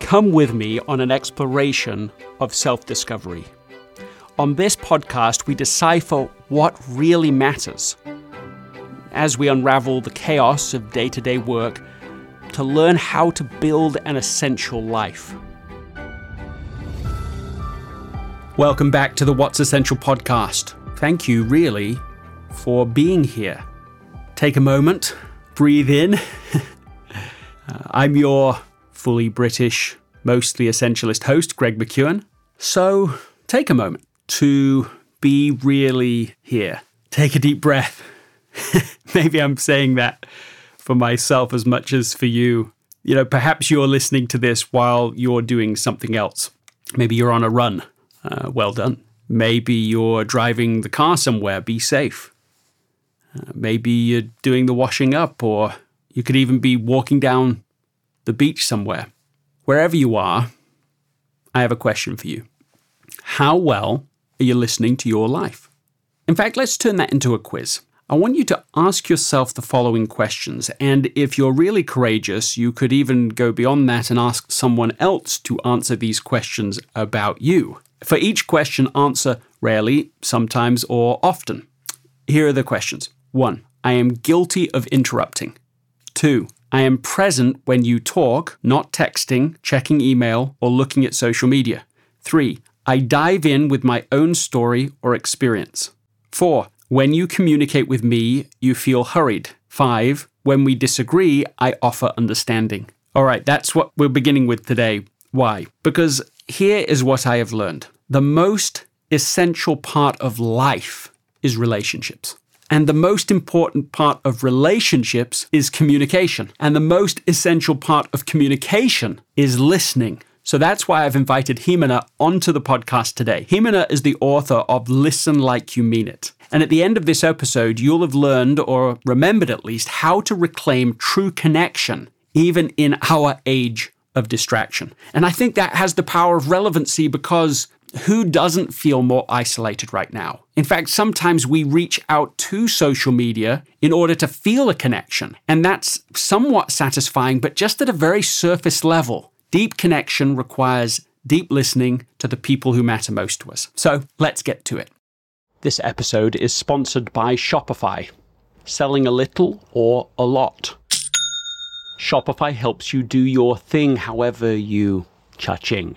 Come with me on an exploration of self discovery. On this podcast, we decipher what really matters as we unravel the chaos of day to day work to learn how to build an essential life. Welcome back to the What's Essential podcast. Thank you, really, for being here. Take a moment, breathe in. Uh, I'm your fully British, mostly essentialist host, Greg McKeown. So take a moment to be really here. Take a deep breath. Maybe I'm saying that for myself as much as for you. You know, perhaps you're listening to this while you're doing something else. Maybe you're on a run. Uh, well done. Maybe you're driving the car somewhere. Be safe. Uh, maybe you're doing the washing up, or you could even be walking down the beach somewhere. Wherever you are, I have a question for you. How well are you listening to your life? In fact, let's turn that into a quiz. I want you to ask yourself the following questions, and if you're really courageous, you could even go beyond that and ask someone else to answer these questions about you. For each question, answer rarely, sometimes, or often. Here are the questions 1. I am guilty of interrupting. 2. I am present when you talk, not texting, checking email, or looking at social media. 3. I dive in with my own story or experience. 4. When you communicate with me, you feel hurried. Five, when we disagree, I offer understanding. All right, that's what we're beginning with today. Why? Because here is what I have learned the most essential part of life is relationships. And the most important part of relationships is communication. And the most essential part of communication is listening. So that's why I've invited Ximena onto the podcast today. Ximena is the author of Listen Like You Mean It. And at the end of this episode, you'll have learned, or remembered at least, how to reclaim true connection, even in our age of distraction. And I think that has the power of relevancy because who doesn't feel more isolated right now? In fact, sometimes we reach out to social media in order to feel a connection. And that's somewhat satisfying, but just at a very surface level. Deep connection requires deep listening to the people who matter most to us. So let's get to it. This episode is sponsored by Shopify. Selling a little or a lot. Shopify helps you do your thing however you cha-ching.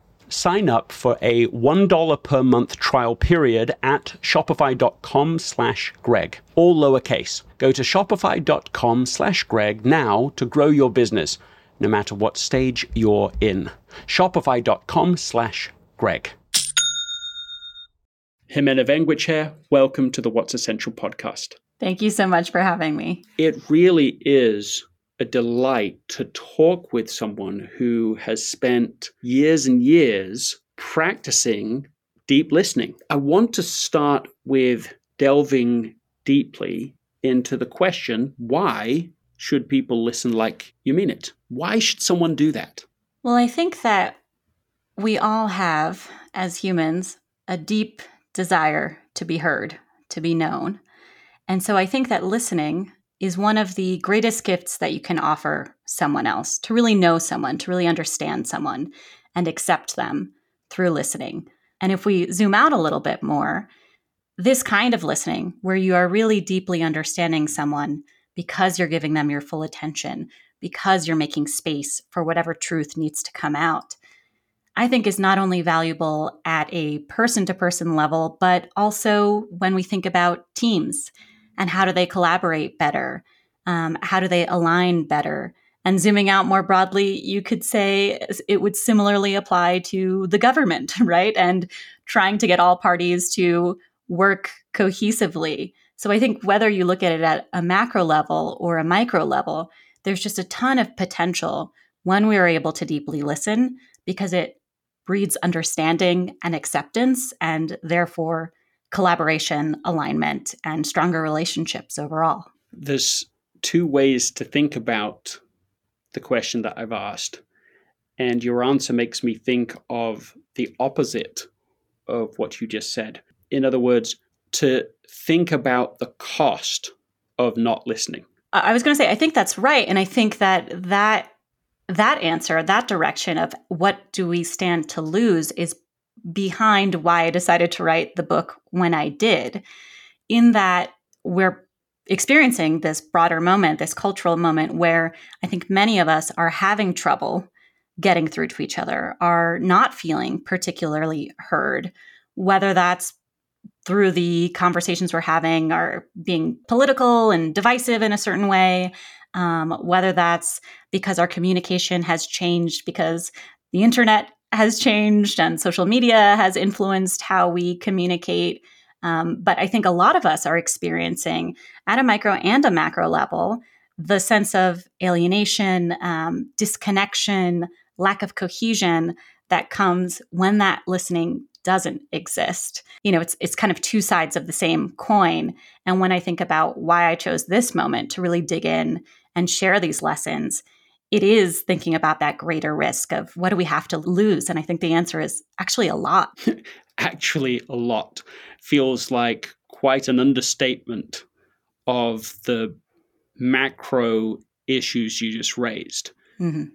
sign up for a $1 per month trial period at shopify.com slash greg all lowercase go to shopify.com slash greg now to grow your business no matter what stage you're in shopify.com slash greg Ximena Vengoechea here. Welcome to the What's Essential podcast. Thank you so much for having me. It really is a delight to talk with someone who has spent years and years practicing deep listening. I want to start with delving deeply into the question why should people listen like you mean it? Why should someone do that? Well, I think that we all have, as humans, a deep desire to be heard, to be known. And so I think that listening is one of the greatest gifts that you can offer someone else, to really know someone, to really understand someone and accept them through listening. And if we zoom out a little bit more, this kind of listening, where you are really deeply understanding someone because you're giving them your full attention, because you're making space for whatever truth needs to come out, I think is not only valuable at a person to person level, but also when we think about teams and how do they collaborate better? Um, how do they align better? And zooming out more broadly, you could say it would similarly apply to the government, right? And trying to get all parties to work cohesively. So I think whether you look at it at a macro level or a micro level, there's just a ton of potential when we are able to deeply listen because it breeds understanding and acceptance and therefore collaboration, alignment, and stronger relationships overall. There's two ways to think about the question that I've asked. And your answer makes me think of the opposite of what you just said. In other words, to think about the cost of not listening. I was going to say I think that's right and I think that that that answer, that direction of what do we stand to lose is behind why I decided to write the book when I did. In that we're experiencing this broader moment, this cultural moment where I think many of us are having trouble getting through to each other, are not feeling particularly heard, whether that's through the conversations we're having are being political and divisive in a certain way, um, whether that's because our communication has changed because the internet has changed and social media has influenced how we communicate. Um, but I think a lot of us are experiencing at a micro and a macro level the sense of alienation, um, disconnection, lack of cohesion that comes when that listening doesn't exist. You know, it's it's kind of two sides of the same coin. And when I think about why I chose this moment to really dig in and share these lessons, it is thinking about that greater risk of what do we have to lose? And I think the answer is actually a lot. actually, a lot feels like quite an understatement of the macro issues you just raised. Mm-hmm.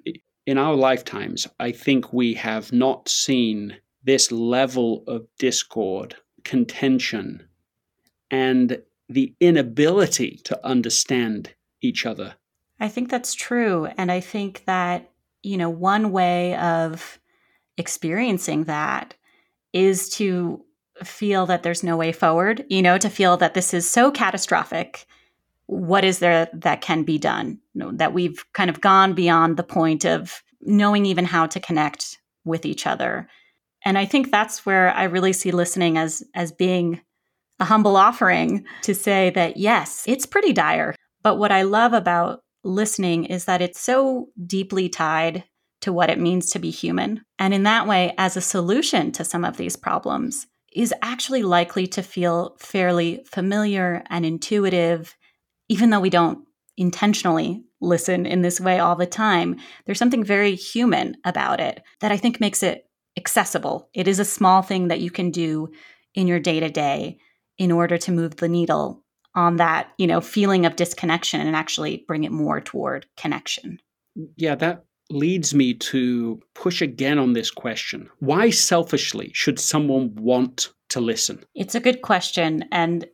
In our lifetimes, I think we have not seen this level of discord, contention, and the inability to understand each other I think that's true. And I think that, you know, one way of experiencing that is to feel that there's no way forward, you know, to feel that this is so catastrophic. What is there that can be done? You know, that we've kind of gone beyond the point of knowing even how to connect with each other. And I think that's where I really see listening as as being a humble offering to say that yes, it's pretty dire. But what I love about listening is that it's so deeply tied to what it means to be human. And in that way, as a solution to some of these problems, is actually likely to feel fairly familiar and intuitive, even though we don't intentionally listen in this way all the time. There's something very human about it that I think makes it accessible. It is a small thing that you can do in your day to day in order to move the needle on that, you know, feeling of disconnection and actually bring it more toward connection. Yeah, that leads me to push again on this question. Why selfishly should someone want to listen? It's a good question and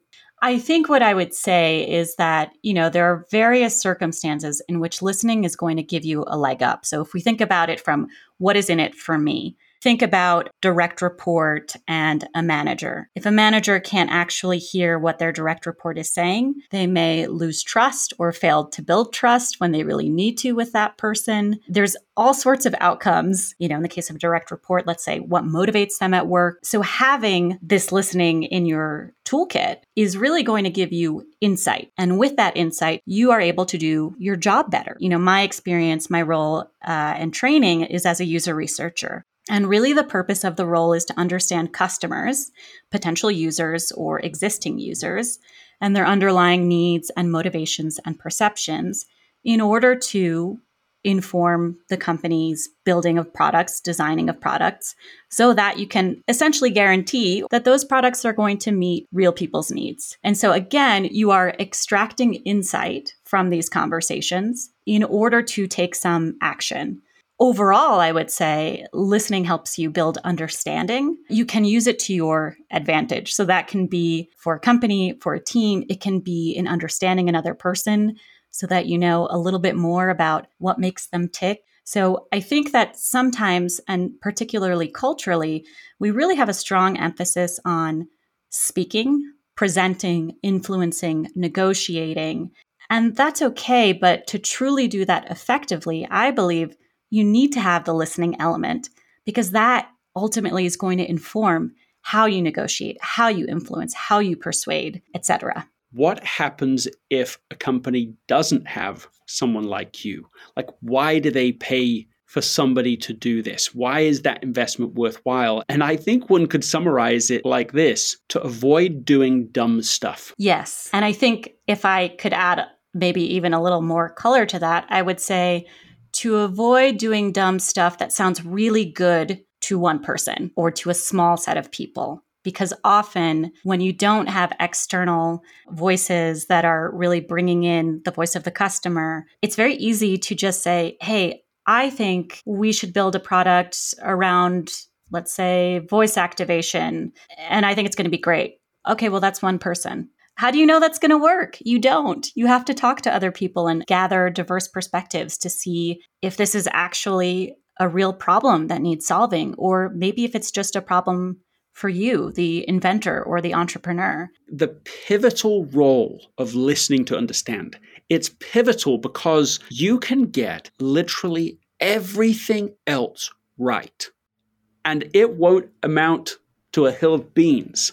I think what I would say is that, you know, there are various circumstances in which listening is going to give you a leg up. So if we think about it from what is in it for me, think about direct report and a manager. If a manager can't actually hear what their direct report is saying, they may lose trust or fail to build trust when they really need to with that person. There's all sorts of outcomes, you know, in the case of a direct report, let's say what motivates them at work. So having this listening in your toolkit is really going to give you insight. And with that insight, you are able to do your job better. You know, my experience, my role uh, and training is as a user researcher. And really, the purpose of the role is to understand customers, potential users, or existing users, and their underlying needs and motivations and perceptions in order to inform the company's building of products, designing of products, so that you can essentially guarantee that those products are going to meet real people's needs. And so, again, you are extracting insight from these conversations in order to take some action. Overall, I would say listening helps you build understanding. You can use it to your advantage. So that can be for a company, for a team, it can be in understanding another person so that you know a little bit more about what makes them tick. So I think that sometimes, and particularly culturally, we really have a strong emphasis on speaking, presenting, influencing, negotiating. And that's okay. But to truly do that effectively, I believe you need to have the listening element because that ultimately is going to inform how you negotiate, how you influence, how you persuade, etc. What happens if a company doesn't have someone like you? Like why do they pay for somebody to do this? Why is that investment worthwhile? And I think one could summarize it like this to avoid doing dumb stuff. Yes. And I think if I could add maybe even a little more color to that, I would say to avoid doing dumb stuff that sounds really good to one person or to a small set of people. Because often, when you don't have external voices that are really bringing in the voice of the customer, it's very easy to just say, Hey, I think we should build a product around, let's say, voice activation. And I think it's going to be great. Okay, well, that's one person. How do you know that's going to work? You don't. You have to talk to other people and gather diverse perspectives to see if this is actually a real problem that needs solving, or maybe if it's just a problem for you, the inventor or the entrepreneur. The pivotal role of listening to understand. It's pivotal because you can get literally everything else right. And it won't amount to a hill of beans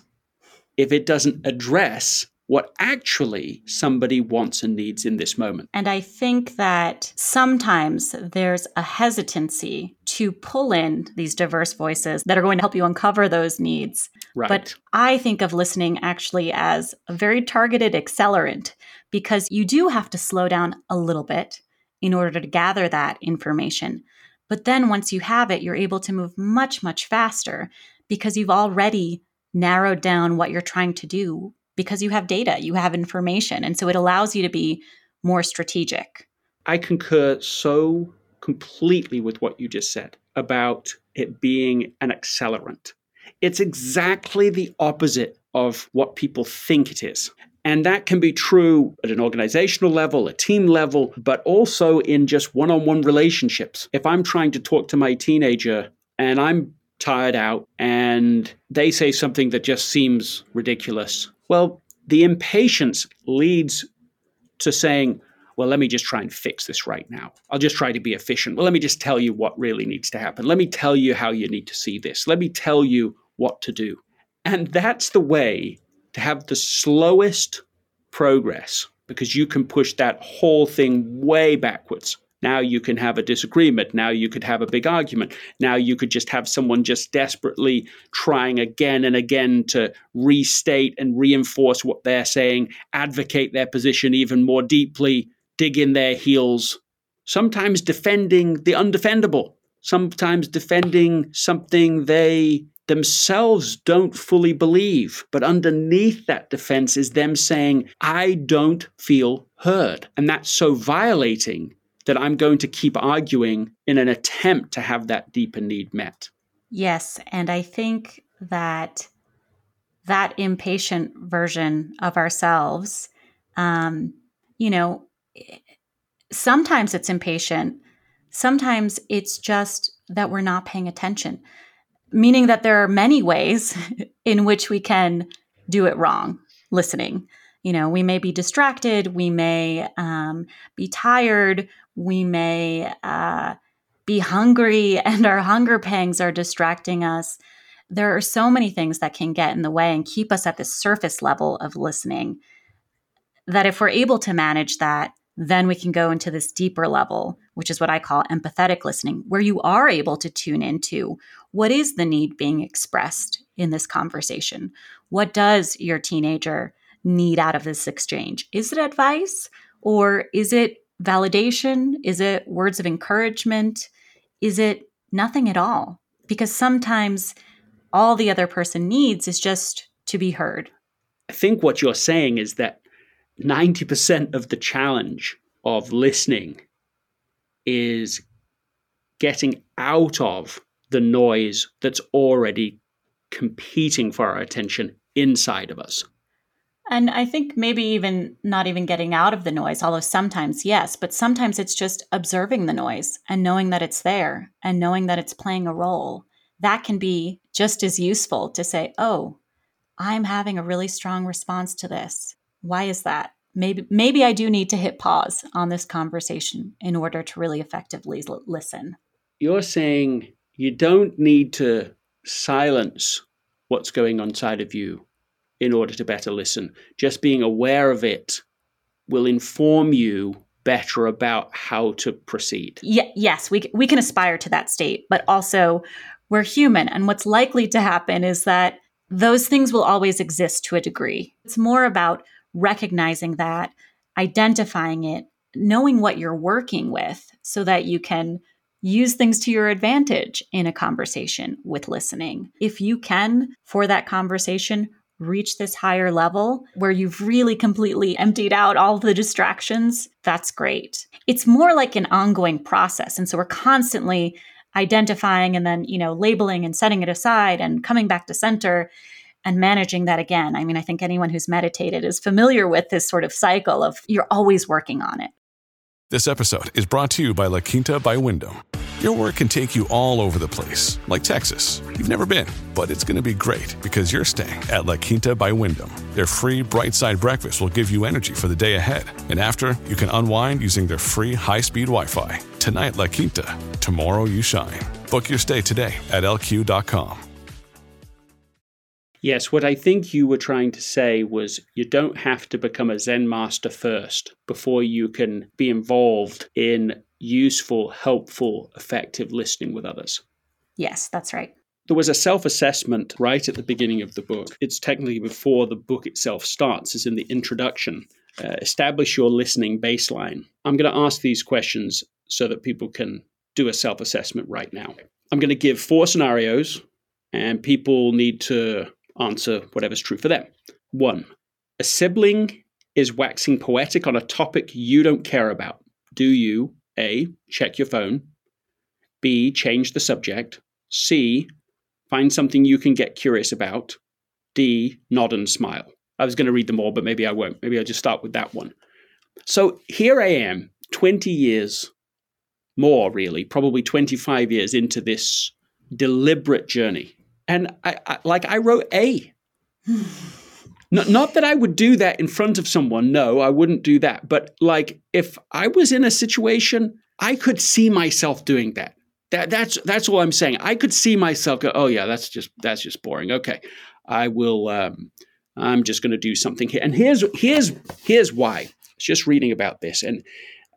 if it doesn't address what actually somebody wants and needs in this moment. And I think that sometimes there's a hesitancy to pull in these diverse voices that are going to help you uncover those needs. Right. But I think of listening actually as a very targeted accelerant because you do have to slow down a little bit in order to gather that information. But then once you have it, you're able to move much, much faster because you've already narrowed down what you're trying to do because you have data, you have information. And so it allows you to be more strategic. I concur so completely with what you just said about it being an accelerant. It's exactly the opposite of what people think it is. And that can be true at an organizational level, a team level, but also in just one on one relationships. If I'm trying to talk to my teenager and I'm tired out and they say something that just seems ridiculous. Well, the impatience leads to saying, well, let me just try and fix this right now. I'll just try to be efficient. Well, let me just tell you what really needs to happen. Let me tell you how you need to see this. Let me tell you what to do. And that's the way to have the slowest progress because you can push that whole thing way backwards. Now you can have a disagreement. Now you could have a big argument. Now you could just have someone just desperately trying again and again to restate and reinforce what they're saying, advocate their position even more deeply, dig in their heels, sometimes defending the undefendable, sometimes defending something they themselves don't fully believe. But underneath that defense is them saying, I don't feel heard. And that's so violating that I'm going to keep arguing in an attempt to have that deeper need met. Yes. And I think that that impatient version of ourselves, um, you know, sometimes it's impatient, sometimes it's just that we're not paying attention, meaning that there are many ways in which we can do it wrong listening. You know, we may be distracted, we may um, be tired, we may uh, be hungry and our hunger pangs are distracting us. There are so many things that can get in the way and keep us at the surface level of listening that if we're able to manage that, then we can go into this deeper level, which is what I call empathetic listening, where you are able to tune into what is the need being expressed in this conversation? What does your teenager need out of this exchange? Is it advice or is it validation? Is it words of encouragement? Is it nothing at all? Because sometimes all the other person needs is just to be heard. I think what you're saying is that 90% of the challenge of listening is getting out of the noise that's already competing for our attention inside of us. And I think maybe even not even getting out of the noise, although sometimes yes, but sometimes it's just observing the noise and knowing that it's there and knowing that it's playing a role. That can be just as useful to say, oh, I'm having a really strong response to this. Why is that? Maybe maybe I do need to hit pause on this conversation in order to really effectively l- listen. You're saying you don't need to silence what's going on inside of you in order to better listen. Just being aware of it will inform you better about how to proceed. Yeah, yes, we we can aspire to that state, but also we're human and what's likely to happen is that those things will always exist to a degree. It's more about recognizing that, identifying it, knowing what you're working with so that you can use things to your advantage in a conversation with listening. If you can, for that conversation, reach this higher level where you've really completely emptied out all the distractions, that's great. It's more like an ongoing process. And so we're constantly identifying and then, you know, labeling and setting it aside and coming back to center and managing that again. I mean, I think anyone who's meditated is familiar with this sort of cycle of you're always working on it. This episode is brought to you by La Quinta by Wyndham. Your work can take you all over the place, like Texas. You've never been, but it's going to be great because you're staying at La Quinta by Wyndham. Their free bright side breakfast will give you energy for the day ahead. And after, you can unwind using their free high speed Wi Fi. Tonight, La Quinta. Tomorrow, you shine. Book your stay today at lq.com. Yes, what I think you were trying to say was you don't have to become a Zen master first before you can be involved in useful, helpful, effective listening with others. Yes, that's right. There was a self assessment right at the beginning of the book. It's technically before the book itself starts, as in the introduction. Uh, establish your listening baseline. I'm going to ask these questions so that people can do a self assessment right now. I'm going to give four scenarios, and people need to answer whatever's true for them. One, a sibling is waxing poetic on a topic you don't care about. Do you A, check your phone, B, change the subject, C, find something you can get curious about, D, nod and smile? I was going to read them all, but maybe I won't. Maybe I'll just start with that one. So here I am, 20 years more, really, probably 25 years into this deliberate journey and I, I like I wrote A. not, not that I would do that in front of someone. No, I wouldn't do that. But like if I was in a situation, I could see myself doing that. That that's that's all I'm saying. I could see myself go, oh yeah, that's just that's just boring. Okay, I will. Um, I'm just going to do something here. And here's here's here's why. I was just reading about this, and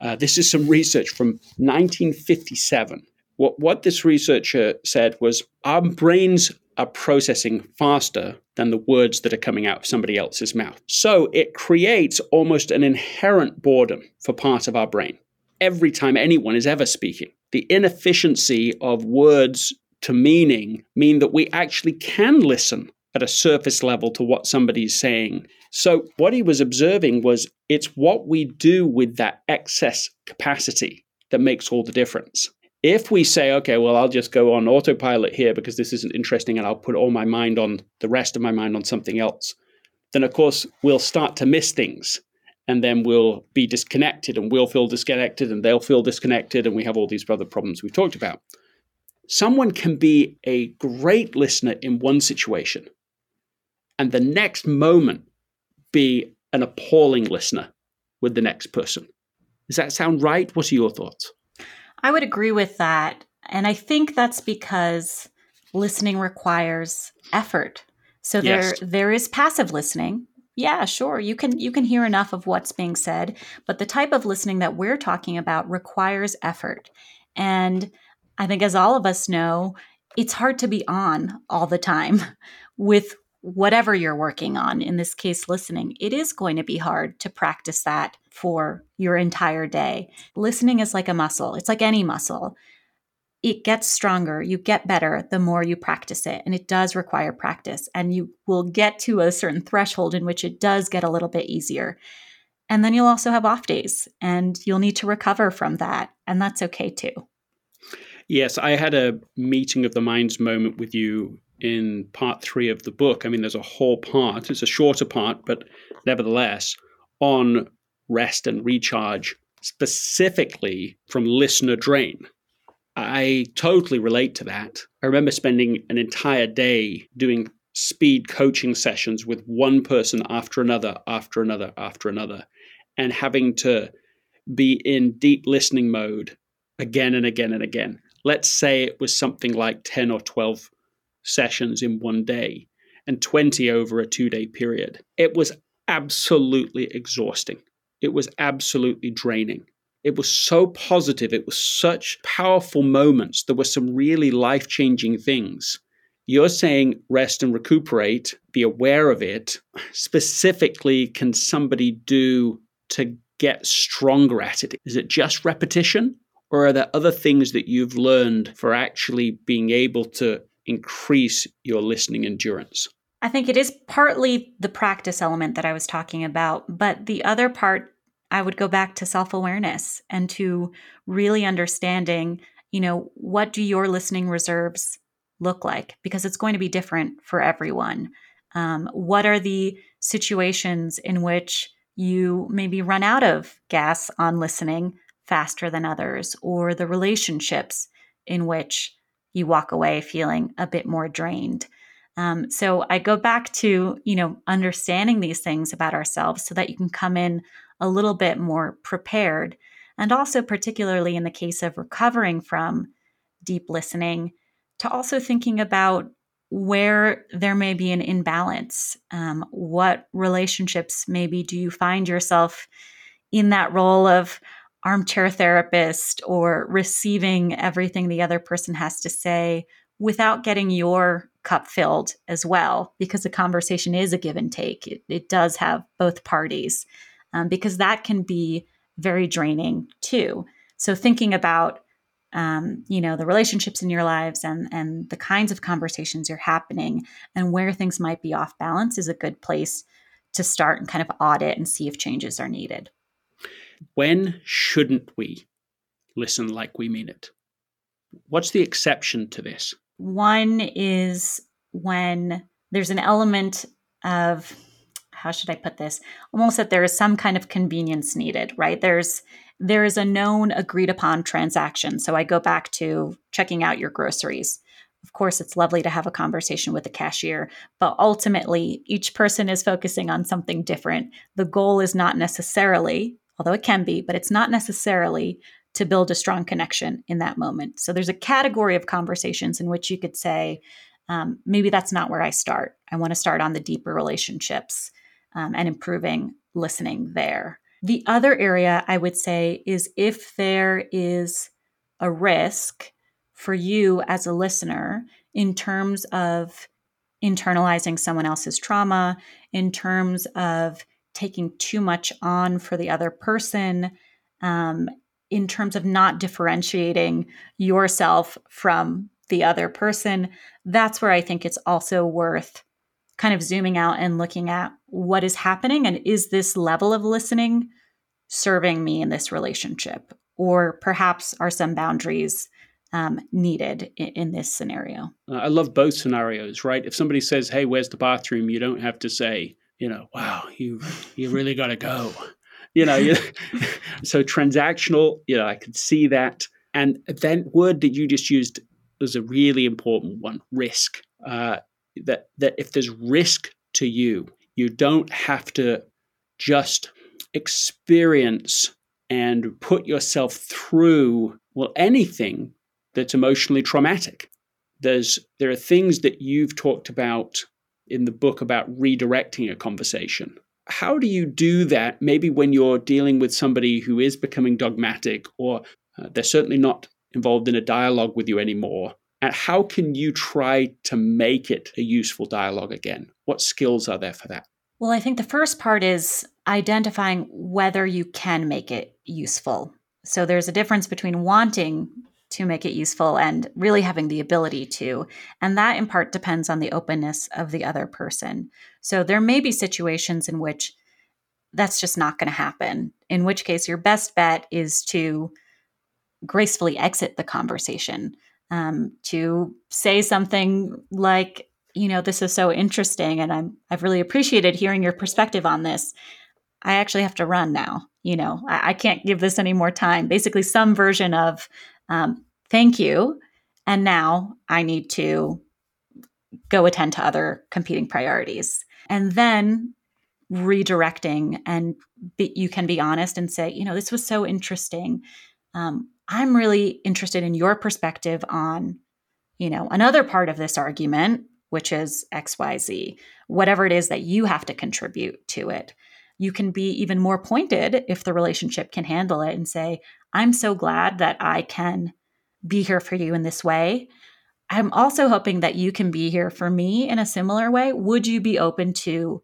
uh, this is some research from 1957. What what this researcher said was our brains are processing faster than the words that are coming out of somebody else's mouth. So it creates almost an inherent boredom for part of our brain every time anyone is ever speaking. The inefficiency of words to meaning mean that we actually can listen at a surface level to what somebody's saying. So what he was observing was it's what we do with that excess capacity that makes all the difference. If we say, okay, well, I'll just go on autopilot here because this isn't interesting and I'll put all my mind on the rest of my mind on something else, then of course we'll start to miss things and then we'll be disconnected and we'll feel disconnected and they'll feel disconnected and we have all these other problems we've talked about. Someone can be a great listener in one situation and the next moment be an appalling listener with the next person. Does that sound right? What are your thoughts? I would agree with that. And I think that's because listening requires effort. So yes. there there is passive listening. Yeah, sure. You can you can hear enough of what's being said, but the type of listening that we're talking about requires effort. And I think as all of us know, it's hard to be on all the time with whatever you're working on, in this case, listening, it is going to be hard to practice that for your entire day. Listening is like a muscle, it's like any muscle. It gets stronger, you get better the more you practice it. And it does require practice. And you will get to a certain threshold in which it does get a little bit easier. And then you'll also have off days and you'll need to recover from that. And that's okay too. Yes, I had a meeting of the minds moment with you in part three of the book. I mean, there's a whole part, it's a shorter part, but nevertheless, on rest and recharge, specifically from listener drain. I totally relate to that. I remember spending an entire day doing speed coaching sessions with one person after another, after another, after another, and having to be in deep listening mode again and again and again. Let's say it was something like 10 or 12 sessions in one day and 20 over a two day period. It was absolutely exhausting. It was absolutely draining. It was so positive. It was such powerful moments. There were some really life changing things. You're saying rest and recuperate, be aware of it. Specifically, can somebody do to get stronger at it? Is it just repetition? Or are there other things that you've learned for actually being able to increase your listening endurance? I think it is partly the practice element that I was talking about, but the other part, I would go back to self awareness and to really understanding, you know, what do your listening reserves look like? Because it's going to be different for everyone. Um, what are the situations in which you maybe run out of gas on listening faster than others, or the relationships in which you walk away feeling a bit more drained. Um, so I go back to, you know, understanding these things about ourselves so that you can come in a little bit more prepared. And also, particularly in the case of recovering from deep listening, to also thinking about where there may be an imbalance. Um, what relationships maybe do you find yourself in that role of, armchair therapist or receiving everything the other person has to say without getting your cup filled as well, because the conversation is a give and take. It, it does have both parties, um, because that can be very draining too. So thinking about um, you know the relationships in your lives and and the kinds of conversations you're happening and where things might be off balance is a good place to start and kind of audit and see if changes are needed. When shouldn't we listen like we mean it? What's the exception to this? One is when there's an element of how should I put this? Almost that there is some kind of convenience needed, right? There's there is a known agreed upon transaction. So I go back to checking out your groceries. Of course, it's lovely to have a conversation with the cashier, but ultimately, each person is focusing on something different. The goal is not necessarily although it can be, but it's not necessarily to build a strong connection in that moment. So there's a category of conversations in which you could say, um, maybe that's not where I start. I want to start on the deeper relationships um, and improving listening there. The other area I would say is if there is a risk for you as a listener in terms of internalizing someone else's trauma, in terms of taking too much on for the other person um, in terms of not differentiating yourself from the other person. That's where I think it's also worth kind of zooming out and looking at what is happening and is this level of listening serving me in this relationship? Or perhaps are some boundaries um, needed in, in, this scenario? I love both scenarios, right? If somebody says, Hey, where's the bathroom? You don't have to say, you know, wow, you you really got to go. You know, you, so transactional. You know, I could see that. And then word that you just used was a really important one: risk. Uh, that that if there's risk to you, you don't have to just experience and put yourself through well anything that's emotionally traumatic. There's there are things that you've talked about in the book about redirecting a conversation. How do you do that maybe when you're dealing with somebody who is becoming dogmatic or uh, they're certainly not involved in a dialogue with you anymore? And how can you try to make it a useful dialogue again? What skills are there for that? Well, I think the first part is identifying whether you can make it useful. So there's a difference between wanting to make it useful and really having the ability to. And that in part depends on the openness of the other person. So there may be situations in which that's just not going to happen. In which case, your best bet is to gracefully exit the conversation, um, to say something like, you know, this is so interesting, and I'm I've really appreciated hearing your perspective on this. I actually have to run now. You know, I, I can't give this any more time. Basically, some version of um, thank you, and now I need to go attend to other competing priorities, and then redirecting and be, you can be honest and say, you know, this was so interesting. Um, I'm really interested in your perspective on, you know, another part of this argument, which is XYZ, whatever it is that you have to contribute to it. You can be even more pointed if the relationship can handle it and say, I'm so glad that I can be here for you in this way. I'm also hoping that you can be here for me in a similar way. Would you be open to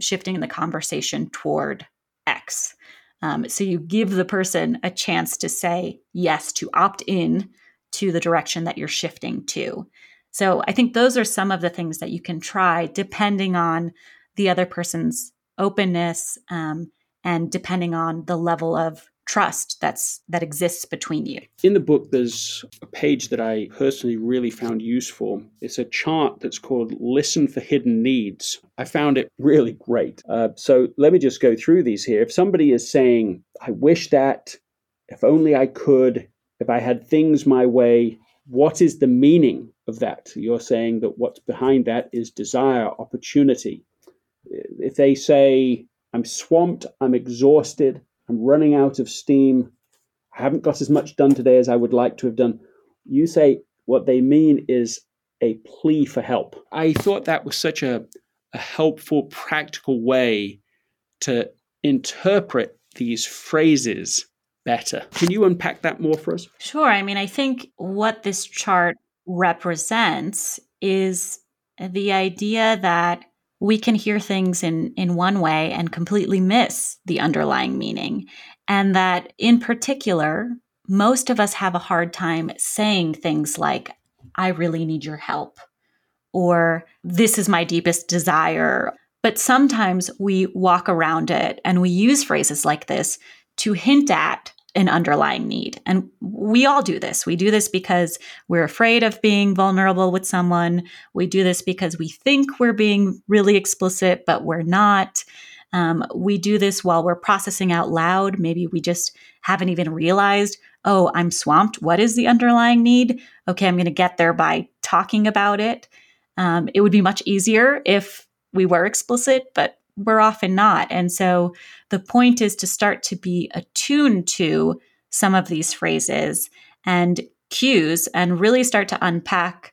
shifting the conversation toward X? Um, so you give the person a chance to say yes, to opt in to the direction that you're shifting to. So I think those are some of the things that you can try depending on the other person's openness um, and depending on the level of trust that's that exists between you. In the book there's a page that I personally really found useful. It's a chart that's called Listen for Hidden Needs. I found it really great. Uh, so let me just go through these here. If somebody is saying, I wish that, if only I could, if I had things my way, what is the meaning of that? You're saying that what's behind that is desire, opportunity. If they say, I'm swamped, I'm exhausted, I'm running out of steam. I haven't got as much done today as I would like to have done. You say what they mean is a plea for help. I thought that was such a, a helpful, practical way to interpret these phrases better. Can you unpack that more for us? Sure. I mean, I think what this chart represents is the idea that we can hear things in, in one way and completely miss the underlying meaning. And that in particular, most of us have a hard time saying things like, I really need your help, or this is my deepest desire. But sometimes we walk around it and we use phrases like this to hint at an underlying need. And we all do this. We do this because we're afraid of being vulnerable with someone. We do this because we think we're being really explicit, but we're not. Um, we do this while we're processing out loud. Maybe we just haven't even realized, oh, I'm swamped. What is the underlying need? Okay, I'm going to get there by talking about it. Um, it would be much easier if we were explicit, but we're often not. And so the point is to start to be attuned to some of these phrases and cues and really start to unpack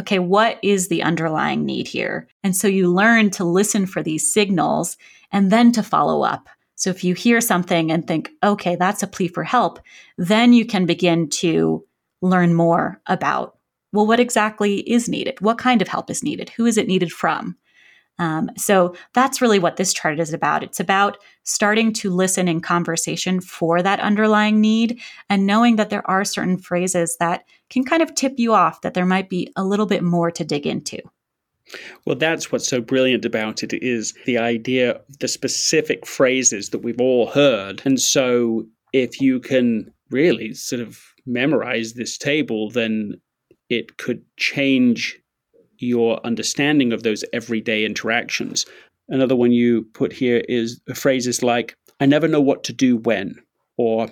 okay, what is the underlying need here? And so you learn to listen for these signals and then to follow up. So if you hear something and think, okay, that's a plea for help, then you can begin to learn more about, well, what exactly is needed? What kind of help is needed? Who is it needed from? Um, so that's really what this chart is about. It's about starting to listen in conversation for that underlying need and knowing that there are certain phrases that can kind of tip you off that there might be a little bit more to dig into. Well, that's what's so brilliant about it is the idea the specific phrases that we've all heard. And so if you can really sort of memorize this table, then it could change your understanding of those everyday interactions. Another one you put here is phrases like, I never know what to do when, or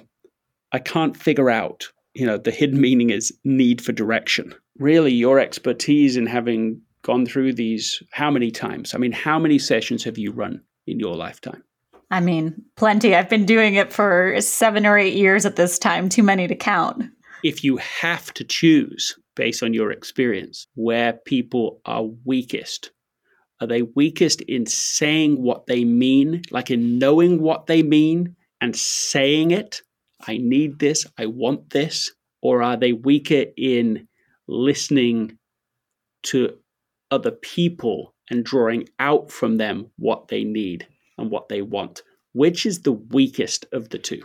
I can't figure out. You know, the hidden meaning is need for direction. Really, your expertise in having gone through these, how many times? I mean, how many sessions have you run in your lifetime? I mean, plenty. I've been doing it for seven or eight years at this time, too many to count. If you have to choose based on your experience where people are weakest. Are they weakest in saying what they mean, like in knowing what they mean and saying it? I need this, I want this. Or are they weaker in listening to other people and drawing out from them what they need and what they want? Which is the weakest of the two?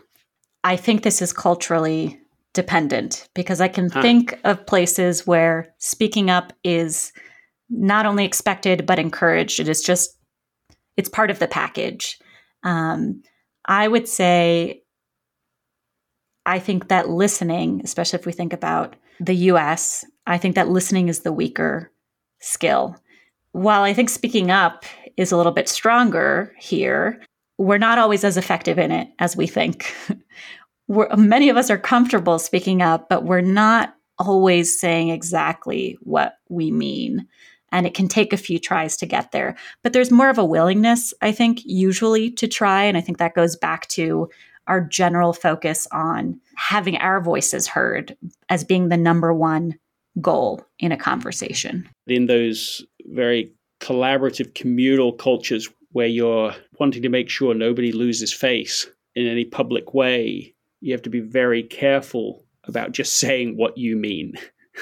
I think this is culturally dependent because I can huh. think of places where speaking up is not only expected but encouraged. It is just, it's part of the package. Um, I would say, I think that listening, especially if we think about the US, I think that listening is the weaker skill. While I think speaking up is a little bit stronger here, we're not always as effective in it as we think. many of us are comfortable speaking up, but we're not always saying exactly what we mean. And it can take a few tries to get there. But there's more of a willingness, I think, usually to try. And I think that goes back to our general focus on having our voices heard as being the number one goal in a conversation. In those very collaborative communal cultures where you're wanting to make sure nobody loses face in any public way, you have to be very careful about just saying what you mean.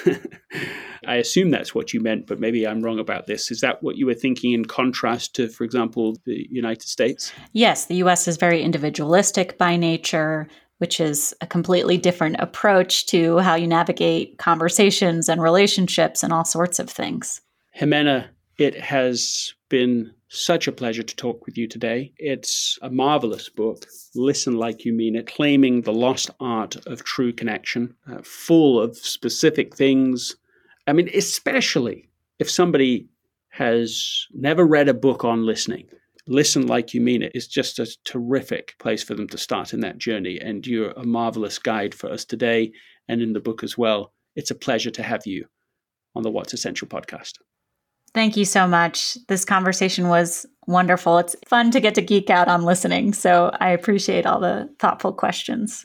I assume that's what you meant, but maybe I'm wrong about this. Is that what you were thinking in contrast to, for example, the United States? Yes, the US is very individualistic by nature, which is a completely different approach to how you navigate conversations and relationships and all sorts of things. Ximena, it has been such a pleasure to talk with you today. It's a marvelous book, Listen Like You Mean It, claiming the lost art of true connection, uh, full of specific things. I mean, especially if somebody has never read a book on listening. Listen Like You Mean It is just a terrific place for them to start in that journey. And you're a marvelous guide for us today and in the book as well. It's a pleasure to have you on the What's Essential podcast. Thank you so much. This conversation was wonderful. It's fun to get to geek out on listening. So I appreciate all the thoughtful questions.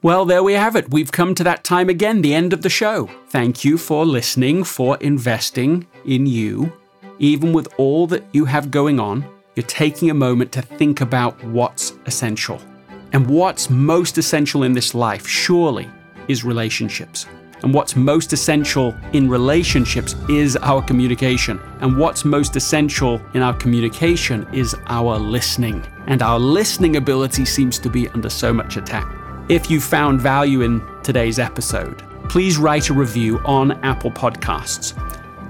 Well, there we have it. We've come to that time again, the end of the show. Thank you for listening, for investing in you. Even with all that you have going on, you're taking a moment to think about what's essential. And what's most essential in this life, surely, is relationships. And what's most essential in relationships is our communication. And what's most essential in our communication is our listening. And our listening ability seems to be under so much attack. If you found value in today's episode, please write a review on Apple Podcasts.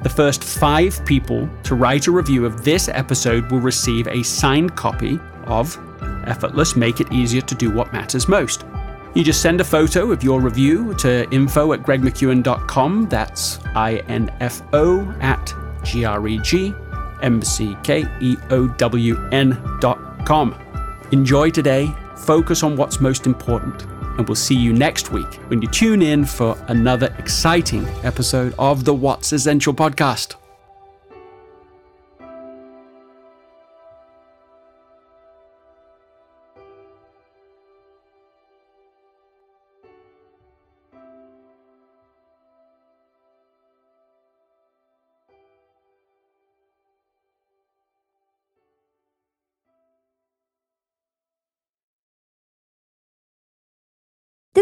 The first five people to write a review of this episode will receive a signed copy of Effortless Make It Easier to Do What Matters Most. You just send a photo of your review to info at gregmckeown.com. That's I N F O at G R E G M C K E O W N.com. Enjoy today focus on what's most important. And we'll see you next week when you tune in for another exciting episode of the What's Essential podcast.